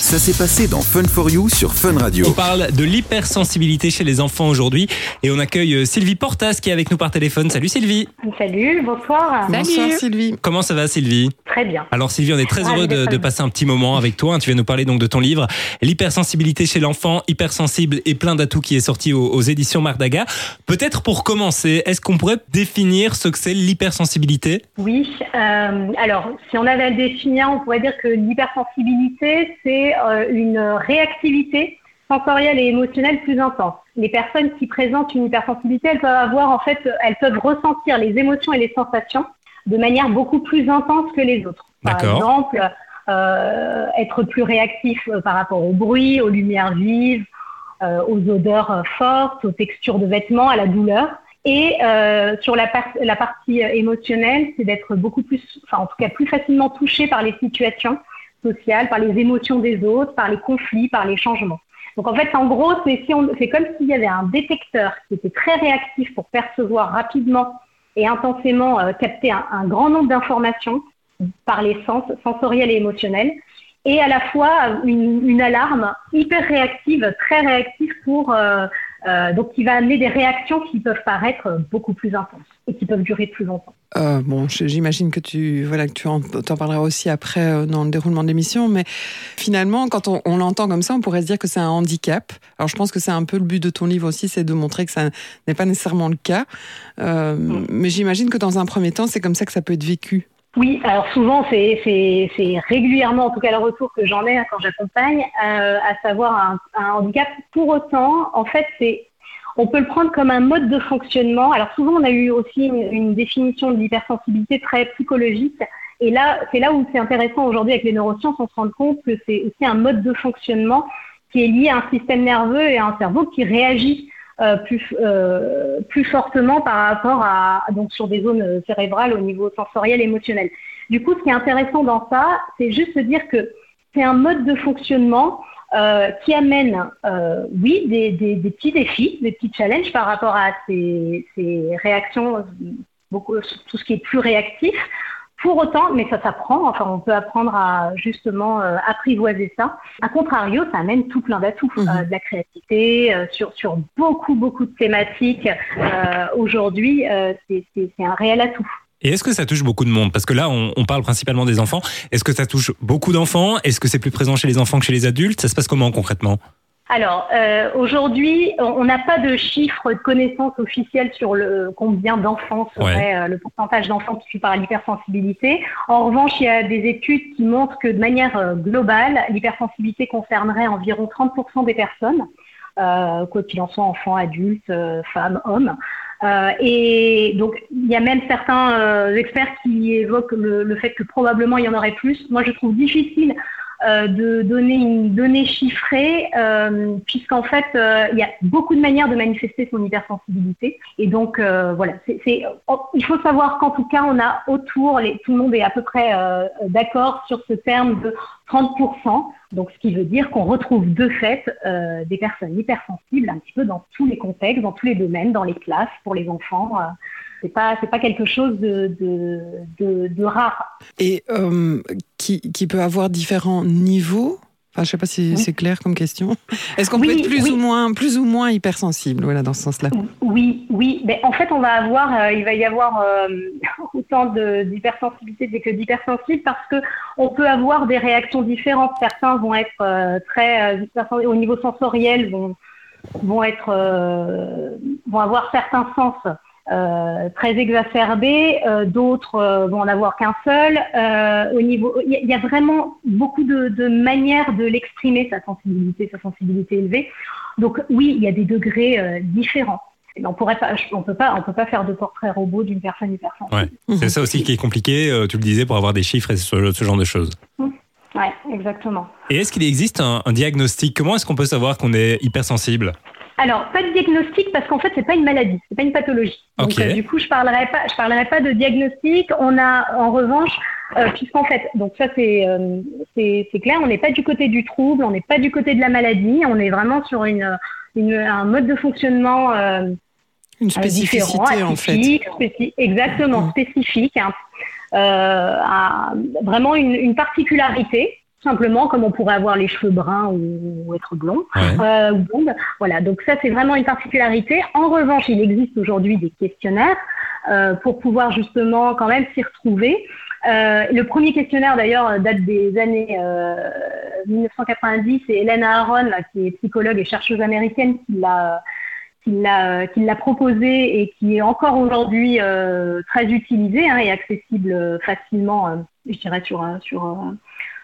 Ça s'est passé dans Fun for You sur Fun Radio. On parle de l'hypersensibilité chez les enfants aujourd'hui et on accueille euh, Sylvie Portas qui est avec nous par téléphone. Salut Sylvie. Salut, bonsoir. Bonsoir Sylvie. Comment ça va Sylvie? Très bien. Alors Sylvie, on est très Ah, heureux de, passer un petit moment avec toi. Tu viens nous parler donc de ton livre L'hypersensibilité chez l'enfant, hypersensible et plein d'atouts qui est sorti aux, aux éditions Mardaga. Peut-être pour commencer, est-ce qu'on pourrait définir ce que c'est l'hypersensibilité? Oui, euh, alors si on avait à le définir, on pourrait dire que l'hypersensibilité, c'est euh, une réactivité sensorielle et émotionnelle plus intense. Les personnes qui présentent une hypersensibilité, elles peuvent avoir en fait, elles peuvent ressentir les émotions et les sensations de manière beaucoup plus intense que les autres. Par exemple, euh, être plus réactif euh, par rapport au bruit, aux lumières vives, euh, aux odeurs fortes, aux textures de vêtements, à la douleur. Et euh, sur la, par- la partie émotionnelle, c'est d'être beaucoup plus, enfin en tout cas plus facilement touché par les situations sociales, par les émotions des autres, par les conflits, par les changements. Donc en fait, en gros, c'est si comme s'il y avait un détecteur qui était très réactif pour percevoir rapidement et intensément euh, capter un, un grand nombre d'informations par les sens sensoriels et émotionnels, et à la fois une, une alarme hyper réactive, très réactive pour euh, euh, donc qui va amener des réactions qui peuvent paraître beaucoup plus intenses et qui peuvent durer plus longtemps. Euh, bon, j'imagine que tu voilà que tu en, t'en parleras aussi après euh, dans le déroulement de l'émission, mais finalement, quand on, on l'entend comme ça, on pourrait se dire que c'est un handicap. Alors, je pense que c'est un peu le but de ton livre aussi, c'est de montrer que ça n'est pas nécessairement le cas. Euh, Mm. Mais j'imagine que dans un premier temps, c'est comme ça que ça peut être vécu. Oui, alors souvent c'est c'est- c'est régulièrement, en tout cas le retour que j'en ai hein, quand j'accompagne, à savoir un, un handicap. Pour autant, en fait, c'est on peut le prendre comme un mode de fonctionnement. Alors souvent on a eu aussi une, définition de l'hypersensibilité très psychologique. Et là, c'est là où c'est intéressant aujourd'hui avec les neurosciences, on se rend compte que c'est aussi un mode de fonctionnement qui est lié à un système nerveux et à un cerveau qui réagit euh, plus, euh, plus fortement par rapport à donc sur des zones cérébrales au niveau sensoriel émotionnel. Du coup, ce qui est intéressant dans ça, c'est juste de dire que c'est un mode de fonctionnement euh, qui amène, euh, oui, des, des, des petits défis, des petits challenges par rapport à ces, ces réactions, beaucoup, tout ce qui est plus réactif. Pour autant, mais ça s'apprend, enfin on peut apprendre à justement euh, apprivoiser ça. A contrario, ça amène tout plein d'atouts, Mhm. euh, de la créativité, euh, sur, sur beaucoup, beaucoup de thématiques. Euh, Aujourd'hui, euh, c'est un réel atout. Et est-ce que ça touche beaucoup de monde? Parce que là, on, on parle principalement des enfants. Est-ce que ça touche beaucoup d'enfants? Est-ce que c'est plus présent chez les enfants que chez les adultes? Ça se passe comment concrètement? Alors, euh, aujourd'hui, on n'a pas de chiffres de connaissances officielles sur le combien d'enfants serait euh, le pourcentage d'enfants qui sont par l'hypersensibilité. En revanche, il y a des études qui montrent que de manière euh, globale, l'hypersensibilité concernerait environ 30% des personnes, quoi qu'il en soit enfants, adultes, femmes, hommes. Euh, et donc, il y a même certains euh, experts qui évoquent le, le fait que probablement il y en aurait plus. Moi, je trouve difficile euh, de donner une donnée chiffrée, euh, puisqu'en fait, euh, il y a beaucoup de manières de manifester son hypersensibilité. Et donc, euh, voilà, c'est, oh, il faut savoir qu'en tout cas, on a autour, les, tout le monde est à peu près euh, d'accord sur ce terme de 30%. Donc, ce qui veut dire qu'on retrouve de fait euh, des personnes hypersensibles un petit peu dans tous les contextes, dans tous les domaines, dans les classes, pour les enfants. C'est pas, c'est pas quelque chose de, de, de, de rare. Et euh, qui, qui peut avoir différents niveaux? Enfin, je sais pas si Oui. c'est clair comme question. Est-ce qu'on peut être plus oui. ou moins, plus ou moins hypersensible, voilà, dans ce sens-là. Oui, oui. Mais en fait, on va avoir, euh, il va y avoir euh, autant d'hypersensibilité que d'hypersensible parce que on peut avoir des réactions différentes. Certains vont être très au niveau sensoriel, vont vont être vont avoir certains sens très exacerbés, euh, d'autres euh, vont en avoir qu'un seul. Euh, au niveau, il y, a- il y a vraiment beaucoup de, de manières de l'exprimer sa sensibilité, sa sensibilité élevée. Donc oui, il y a des degrés euh, différents. On pourrait pas, on peut pas, on peut pas faire de portrait robot d'une personne hypersensible. Ouais. C'est ça aussi qui est compliqué, euh, tu le disais, pour avoir des chiffres et ce, ce genre de choses. Ouais, exactement. Et est-ce qu'il existe un, un diagnostic? Comment est-ce qu'on peut savoir qu'on est hypersensible? Alors, pas de diagnostic parce qu'en fait, c'est pas une maladie, c'est pas une pathologie. Donc, Ok. euh, du coup, je parlerai pas, je parlerai pas de diagnostic. On a, en revanche, euh, puisqu'en fait, donc ça c'est, euh, c'est, c'est clair, on n'est pas du côté du trouble, on n'est pas du côté de la maladie, on est vraiment sur une, une un mode de fonctionnement euh, Une spécificité, différent, en fait. atypique, spéci- exactement spécifique, hein, à- vraiment une, une particularité simplement comme on pourrait avoir les cheveux bruns ou, être blond euh, ou blonde. Voilà, donc ça c'est vraiment une particularité. En revanche, il existe aujourd'hui des questionnaires euh, pour pouvoir justement quand même s'y retrouver. Euh, le premier questionnaire d'ailleurs date des années 1990 et Hélène Aharon, qui est psychologue et chercheuse américaine, qui l'a qui l'a qui l'a proposé et qui est encore aujourd'hui très utilisé hein, et accessible facilement, je dirais sur sur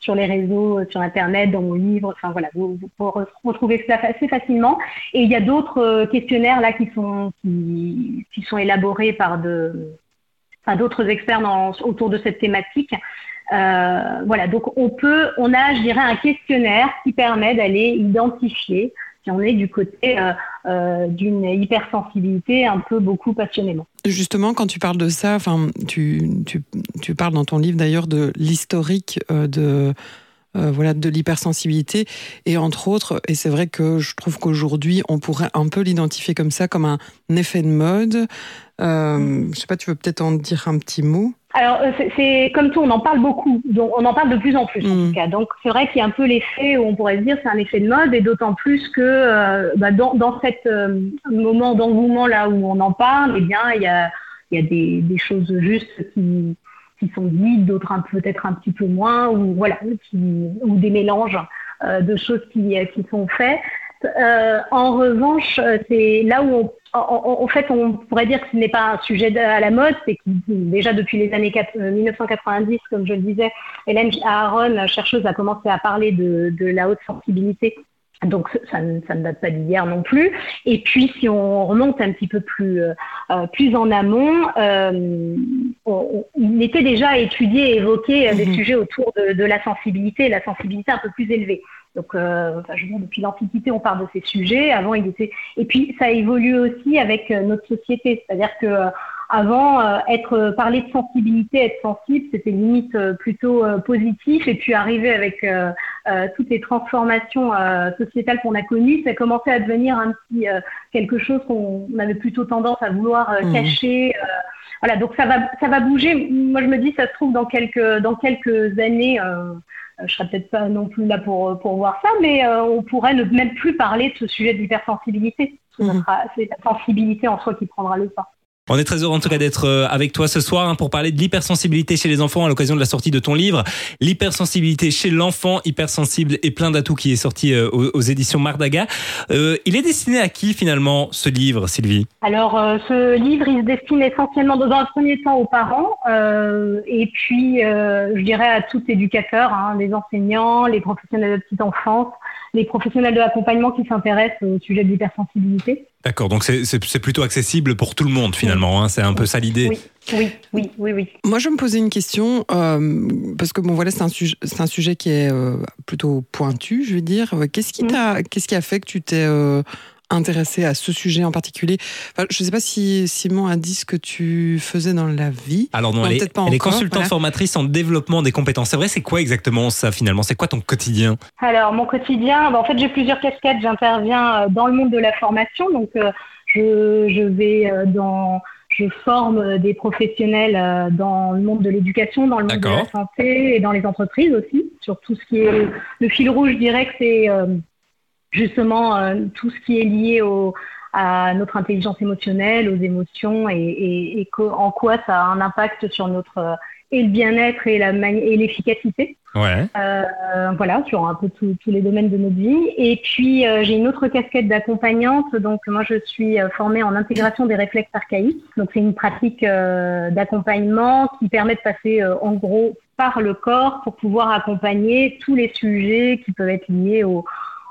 sur les réseaux, sur Internet, dans mon livre. Enfin voilà, vous, pouvez retrouver cela assez facilement. Et il y a d'autres euh, questionnaires là qui sont qui, sont élaborés par de d'autres experts autour de cette thématique. Euh, voilà, donc on peut, on a, je dirais, un questionnaire qui permet d'aller identifier on est du côté euh, euh, d'une hypersensibilité un peu beaucoup passionnément. Justement, quand tu parles de ça, enfin, tu, tu, parles dans ton livre d'ailleurs de l'historique euh, de voilà de l'hypersensibilité et entre autres et c'est vrai que je trouve qu'aujourd'hui on pourrait un peu l'identifier comme ça comme un effet de mode euh, je sais pas tu veux peut-être en dire un petit mot? Alors, euh, c'est comme tout, on en parle beaucoup. Donc, on en parle de plus en plus, en mm. tout cas. Donc, c'est vrai qu'il y a un peu l'effet où on pourrait se dire c'est un effet de mode, et d'autant plus que euh, bah, dans, dans cet euh, moment d'engouement là où on en parle, eh bien, il y a, il y a des, des choses justes qui, qui sont dites, d'autres peut-être un petit peu moins, ou voilà, qui, ou des mélanges de choses qui, qui sont faits. en revanche, c'est là où on en, fait, on pourrait dire que ce n'est pas un sujet à la mode, c'est que déjà depuis les années 1990, euh, comme je le disais, Hélène Aharon, chercheuse, a commencé à parler de, la haute sensibilité. Donc ça, ne date pas d'hier non plus. Et puis si on remonte un petit peu plus, euh, euh, plus en amont, il était déjà étudié et évoqué des mmh sujets autour de, de, la sensibilité, la sensibilité un peu plus élevée. Donc, euh, enfin, je veux dire, depuis l'Antiquité, on parle de ces sujets. Avant, il était. Et puis, ça évolue aussi avec euh, notre société. C'est-à-dire que euh, avant, euh, être parler de sensibilité, être sensible, c'était limite plutôt positif. Et puis, arriver avec toutes les transformations sociétales qu'on a connues, ça commençait à devenir un petit quelque chose qu'on avait plutôt tendance à vouloir mmh. cacher. voilà, donc ça va, ça va bouger. Moi, je me dis, ça se trouve dans quelques, dans quelques années. Euh, je serais peut-être pas non plus là pour, pour voir ça, mais euh, on pourrait ne même plus parler de ce sujet d'hypersensibilité. Mhm. C'est la sensibilité en soi qui prendra le pas. On est très heureux en tout cas d'être euh, avec toi ce soir hein, pour parler de l'hypersensibilité chez les enfants à l'occasion de la sortie de ton livre. L'hypersensibilité chez l'enfant hypersensible et plein d'atouts qui est sorti euh, aux, éditions Mardaga. Euh, il est destiné à qui finalement ce livre, Sylvie? Alors ce livre, il se destine essentiellement dans un premier temps aux parents et puis je dirais à tout éducateur, hein, les enseignants, les professionnels de petite enfance, les professionnels de l'accompagnement qui s'intéressent au sujet de l'hypersensibilité. D'accord, donc c'est plutôt accessible pour tout le monde finalement, hein, c'est un peu ça l'idée. Oui, oui, oui, oui, Moi je me posais une question, euh, parce que bon voilà, c'est un, sujet, un sujet qui est euh, plutôt pointu, je veux dire. Qu'est-ce qui, mm. qu'est-ce qui a fait que tu t'es euh, intéressé à ce sujet en particulier. je ne sais pas si Simon a dit ce que tu faisais dans la vie. Alors non, elle, est, consultante formatrice en développement des compétences. C'est vrai, c'est quoi exactement ça finalement? C'est quoi ton quotidien? Alors mon quotidien, bah, en fait j'ai plusieurs casquettes. J'interviens euh, dans le monde de la formation, donc euh, je, vais euh, dans je forme des professionnels dans le monde de l'éducation, dans le monde de la santé et dans les entreprises aussi, sur tout ce qui est le fil rouge, je dirais que c'est justement euh, tout ce qui est lié au, à notre intelligence émotionnelle, aux émotions et, et, et en quoi ça a un impact sur notre euh, et le bien-être et la et l'efficacité. Ouais. Euh, voilà, sur un peu tous les domaines de notre vie. Et puis euh, j'ai une autre casquette d'accompagnante. Donc moi je suis formée en intégration des réflexes archaïques. Donc c'est une pratique d'accompagnement qui permet de passer en gros par le corps pour pouvoir accompagner tous les sujets qui peuvent être liés au euh,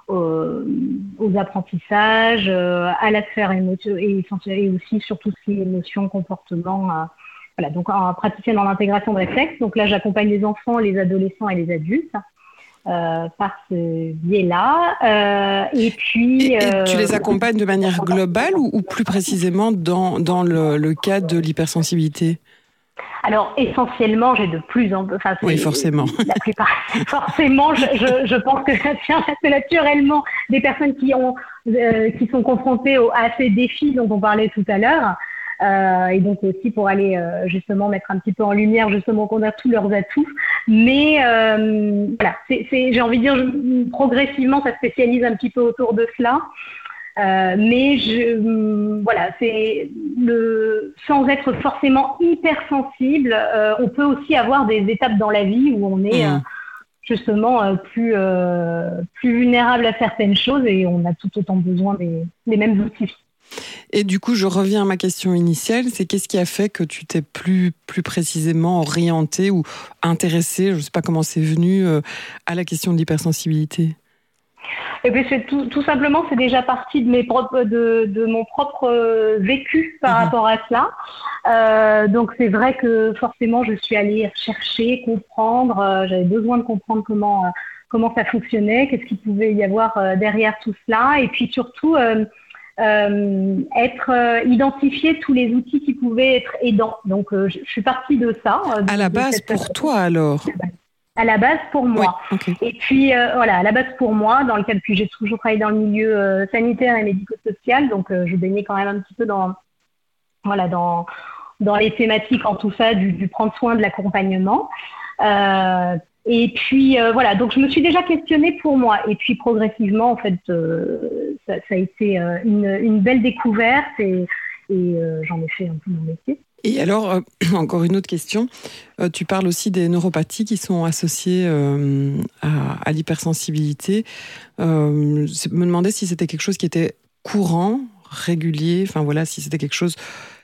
aux apprentissages, euh, à la sphère émotion et, aussi sur tout ce qui est émotion, comportement. Euh, voilà, donc en praticienne en intégration de réflexes. Donc là, j'accompagne les enfants, les adolescents et les adultes. Euh, par ce biais-là. Euh, et puis. Et, tu les accompagnes de manière globale ou, ou plus précisément dans, dans le, le cadre de l'hypersensibilité? Alors essentiellement, j'ai de plus en plus. oui, forcément. La plupart, forcément, je, je, je, pense que ça tient naturellement des personnes qui ont, euh, qui sont confrontées à ces défis dont on parlait tout à l'heure. euh, et donc aussi pour aller euh, justement mettre un petit peu en lumière justement qu'on a tous leurs atouts. Mais voilà, j'ai envie de dire progressivement ça spécialise un petit peu autour de cela. Euh, mais je, voilà, c'est le, sans être forcément hypersensible, euh, on peut aussi avoir des étapes dans la vie où on est mmh. euh, justement plus, plus vulnérable à certaines choses et on a tout autant besoin des, des mêmes outils. Et du coup, je reviens à ma question initiale, c'est qu'est-ce qui a fait que tu t'es plus, plus précisément orienté ou intéressé, je ne sais pas comment c'est venu, à la question de l'hypersensibilité? Et puis c'est tout, tout, simplement, c'est déjà parti de, mes propres, de, de mon propre euh, vécu par mhm. rapport à cela. Euh, donc c'est vrai que forcément, je suis allée chercher, comprendre. Euh, J'avais besoin de comprendre comment euh, comment ça fonctionnait, qu'est-ce qu'il pouvait y avoir derrière tout cela, et puis surtout être identifier tous les outils qui pouvaient être aidants. Donc je, je suis partie de ça. à la base, pour toi alors? À la base pour moi. Et puis euh, voilà, à la base pour moi, dans le cadre que j'ai toujours travaillé dans le milieu euh, sanitaire et médico-social, donc euh, je baignais quand même un petit peu dans voilà dans dans les thématiques en tout ça du, prendre soin de l'accompagnement. et puis voilà, donc je me suis déjà questionnée pour moi. Et puis progressivement, en fait, ça, ça, a été une, une, belle découverte et, et j'en ai fait un peu mon métier. Et alors, euh, encore une autre question. Euh, tu parles aussi des neuropathies qui sont associées euh, à, l'hypersensibilité. me demander si c'était quelque chose qui était courant, régulier, enfin voilà, si c'était quelque chose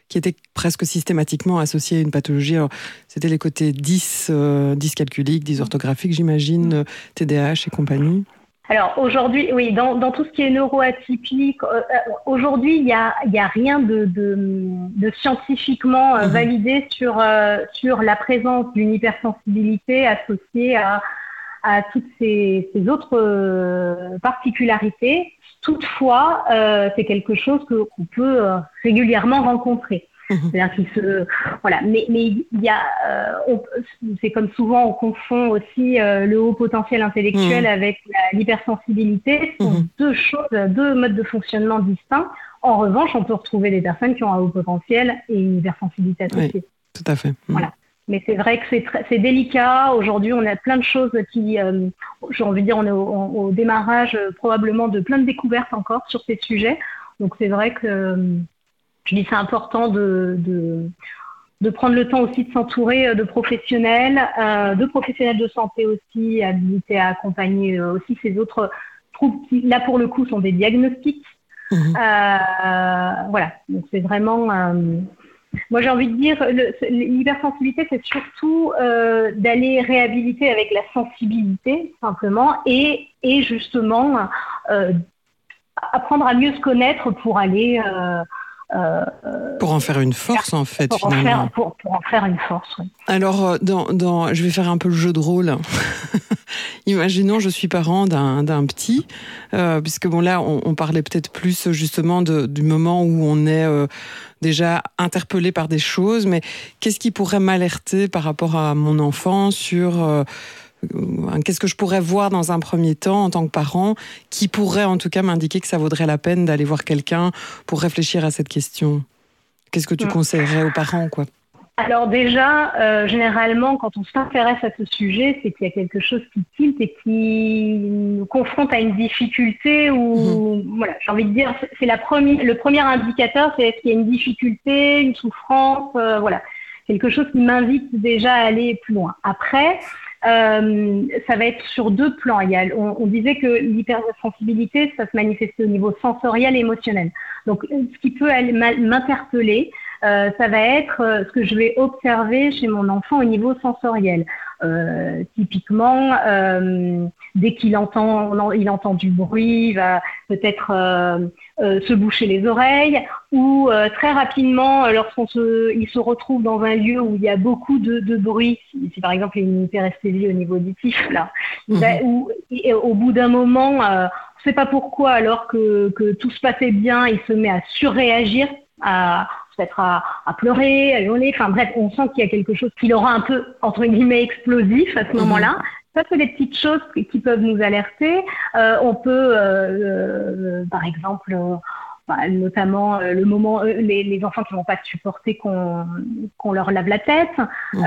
qui était presque systématiquement associé à une pathologie. C'était les côtés 10, 10 calculiques, 10 orthographiques, j'imagine, TDAH et compagnie. Alors aujourd'hui, oui, dans, dans, tout ce qui est neuroatypique, euh, euh aujourd'hui, il n'y a, y a rien de, de, de scientifiquement euh, mhm. validé sur, euh, sur la présence d'une hypersensibilité associée à, à toutes ces, ces autres particularités. Toutefois, c'est quelque chose qu'on peut régulièrement rencontrer. C'est-à-dire qu'il se, voilà. Mais mais il y a, euh, c'est comme souvent on confond aussi euh, le haut potentiel intellectuel mhm. avec l'hypersensibilité. Ce sont mhm. deux choses, deux modes de fonctionnement distincts. En revanche, on peut retrouver des personnes qui ont un haut potentiel et une hypersensibilité associée. tout à fait. Voilà. Mais c'est vrai que c'est délicat. Aujourd'hui, on a plein de choses qui, euh, j'ai envie de dire, on est au, au démarrage probablement de plein de découvertes encore sur ces sujets. Donc c'est vrai que je dis c'est important de, de, de, prendre le temps aussi de s'entourer euh, de professionnels, euh, de professionnels de santé aussi, habilités à accompagner euh, aussi ces autres troubles qui, là pour le coup, sont des diagnostics. Mmh. Euh, voilà, donc c'est vraiment. Euh, moi, j'ai envie de dire, l'hypersensibilité, c'est surtout d'aller réhabiliter avec la sensibilité, simplement, et, et justement apprendre à mieux se connaître pour aller pour en faire une force, en fait, pour finalement. En faire, pour, pour, en faire une force, oui. Alors, euh, dans, dans, je vais faire un peu le jeu de rôle. Imaginons, je suis parent d'un petit, euh, puisque bon, là, on, on parlait peut-être plus justement de, du moment où on est euh, déjà interpellé par des choses, mais qu'est-ce qui pourrait m'alerter par rapport à mon enfant sur euh, euh, qu'est-ce que je pourrais voir dans un premier temps en tant que parent qui pourrait en tout cas m'indiquer que ça vaudrait la peine d'aller voir quelqu'un pour réfléchir à cette question? Qu'est-ce que tu mm. conseillerais aux parents quoi? Alors déjà, euh, généralement, quand on s'intéresse à ce sujet, c'est qu'il y a quelque chose qui tilte et qui nous confronte à une difficulté ou mm-hmm. voilà, j'ai envie de dire, c'est la première, le premier indicateur, c'est est-ce qu'il y a une difficulté, une souffrance, euh, voilà, quelque chose qui m'invite déjà à aller plus loin. Après, euh, ça va être sur deux plans. On, on, disait que l'hypersensibilité, ça se manifestait au niveau sensoriel et émotionnel. Donc, ce qui peut m'interpeller, euh, ça va être euh, ce que je vais observer chez mon enfant au niveau sensoriel. Euh, typiquement, euh, dès qu'il entend, il entend du bruit, il va peut-être euh, se boucher les oreilles, ou très rapidement, lorsqu'on se, il se retrouve dans un lieu où il y a beaucoup de, de bruit, si, si, par exemple il y a une hyperesthésie au niveau auditif, là, mmh. ou, et, au bout d'un moment, on ne sait pas pourquoi, alors que, que tout se passait bien, il se met à surréagir, à peut-être à, à, pleurer, à hurler. Enfin bref, on sent qu'il y a quelque chose qui l'aura un peu, entre guillemets, explosif à ce mhm. moment-là. Ça, c'est des petites choses qui peuvent nous alerter. Euh, on peut, euh, euh, par exemple, notamment le moment, les, enfants qui vont pas supporter qu'on leur lave la tête, mmh.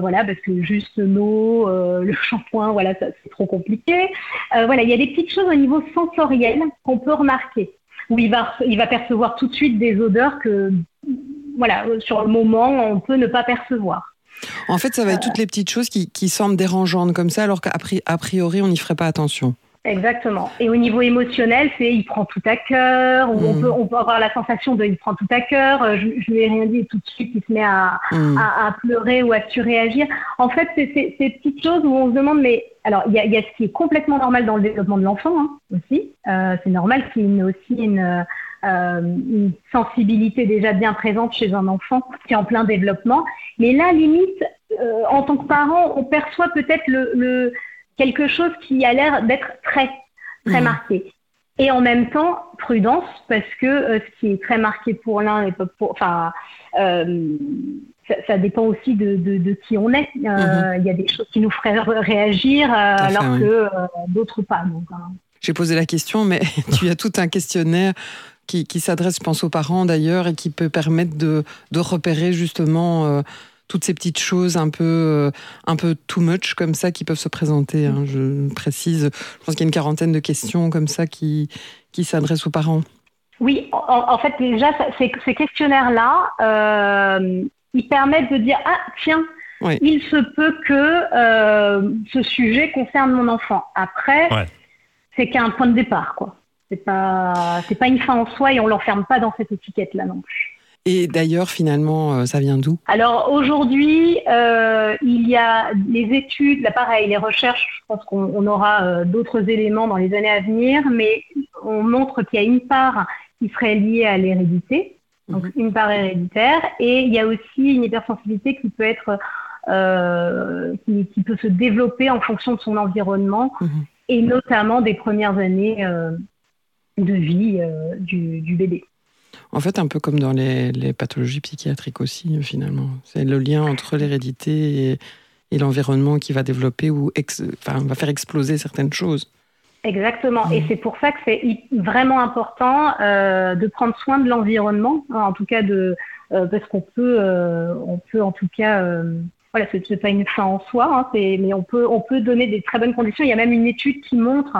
voilà, parce que juste l'eau, le shampoing, voilà, c'est trop compliqué. voilà, il y a des petites choses au niveau sensoriel qu'on peut remarquer où il va, il va percevoir tout de suite des odeurs que, voilà, sur le moment, on peut ne pas percevoir. En fait, ça va être toutes les petites choses qui, qui semblent dérangeantes comme ça, alors qu'à priori, on n'y ferait pas attention. Exactement. Et au niveau émotionnel, c'est il prend tout à cœur, ou on, mm. peut, on peut avoir la sensation de il prend tout à cœur, euh, je, je lui ai rien dit et tout de suite il se met à, mm. à, à pleurer ou à surréagir. En fait, c'est ces petites choses où on se demande, mais alors il y a, y a, ce qui est complètement normal dans le développement de l'enfant hein, aussi. Euh, c'est normal qu'il y ait aussi une, euh, une sensibilité déjà bien présente chez un enfant qui est en plein développement. Mais là, limite, euh, en tant que parent, on perçoit peut-être le, le quelque chose qui a l'air d'être très, très mmh. marqué. Et en même temps, prudence, parce que euh, ce qui est très marqué pour l'un n'est pas pour. Enfin, euh, ça, ça, dépend aussi de, de, de qui on est. Euh, mmh. Il y a des choses qui nous feraient réagir, alors que d'autres pas. Donc, hein. J'ai posé la question, mais tu as tout un questionnaire qui, qui s'adresse, je pense, aux parents d'ailleurs, et qui peut permettre de, de repérer justement toutes ces petites choses un peu, euh, un peu too much comme ça qui peuvent se présenter. Hein, je précise, je pense qu'il y a une quarantaine de questions comme ça qui, qui s'adressent aux parents. Oui, en, fait, déjà, ces, ces questionnaires-là, euh, ils permettent de dire Ah, tiens, il se peut que euh, ce sujet concerne mon enfant. Après, c'est qu'un point de départ, quoi. C'est pas, c'est pas une fin en soi et on l'enferme pas dans cette étiquette-là non plus. Et d'ailleurs, finalement, euh, ça vient d'où? Alors aujourd'hui, euh, il y a les études, là pareil, les recherches, je pense qu'on aura euh, d'autres éléments dans les années à venir, mais on montre qu'il y a une part qui serait liée à l'hérédité, donc mhm. une part héréditaire, et il y a aussi une hypersensibilité qui peut être, euh, qui, qui, peut se développer en fonction de son environnement, mhm. et notamment des premières années euh, de vie du, du bébé. En fait, un peu comme dans les, pathologies psychiatriques aussi, finalement. C'est le lien entre l'hérédité et, l'environnement qui va développer ou enfin, va faire exploser certaines choses. Exactement. Et mm. c'est pour ça que c'est vraiment important euh, de prendre soin de l'environnement, hein, en tout cas de euh, parce qu'on peut, euh, on peut en tout cas, voilà, c'est pas une fin en soi, hein, mais on peut, on peut donner des très bonnes conditions. Il y a même une étude qui montre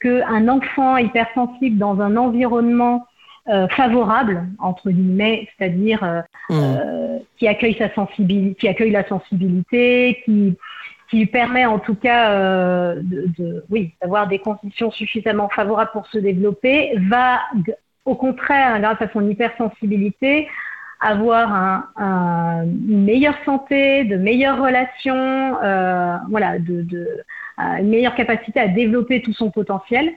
qu'un enfant hypersensible dans un environnement euh, favorable entre guillemets, c'est-à-dire euh, mmh. euh, qui accueille sa sensibilité, qui accueille la sensibilité, qui qui permet en tout cas euh, de, de, oui d'avoir des conditions suffisamment favorables pour se développer, va au contraire grâce à son hypersensibilité avoir un, un, une meilleure santé, de meilleures relations, euh, voilà, de, de, une meilleure capacité à développer tout son potentiel.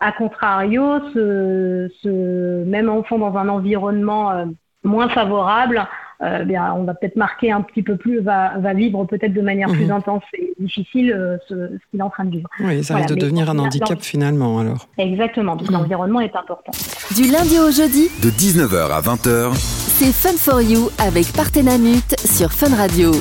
A contrario, ce, ce, même enfant dans un environnement euh, moins favorable, euh, bien, on va peut-être marquer un petit peu plus, va, va vivre peut-être de manière plus mhm. intense et difficile euh, ce, ce qu'il est en train de vivre. Oui, ça risque de devenir un handicap finalement alors. Exactement, donc mmh. l'environnement est important. Du lundi au jeudi, de 19h à 20h, c'est Fun for You avec Partenamut sur Fun Radio.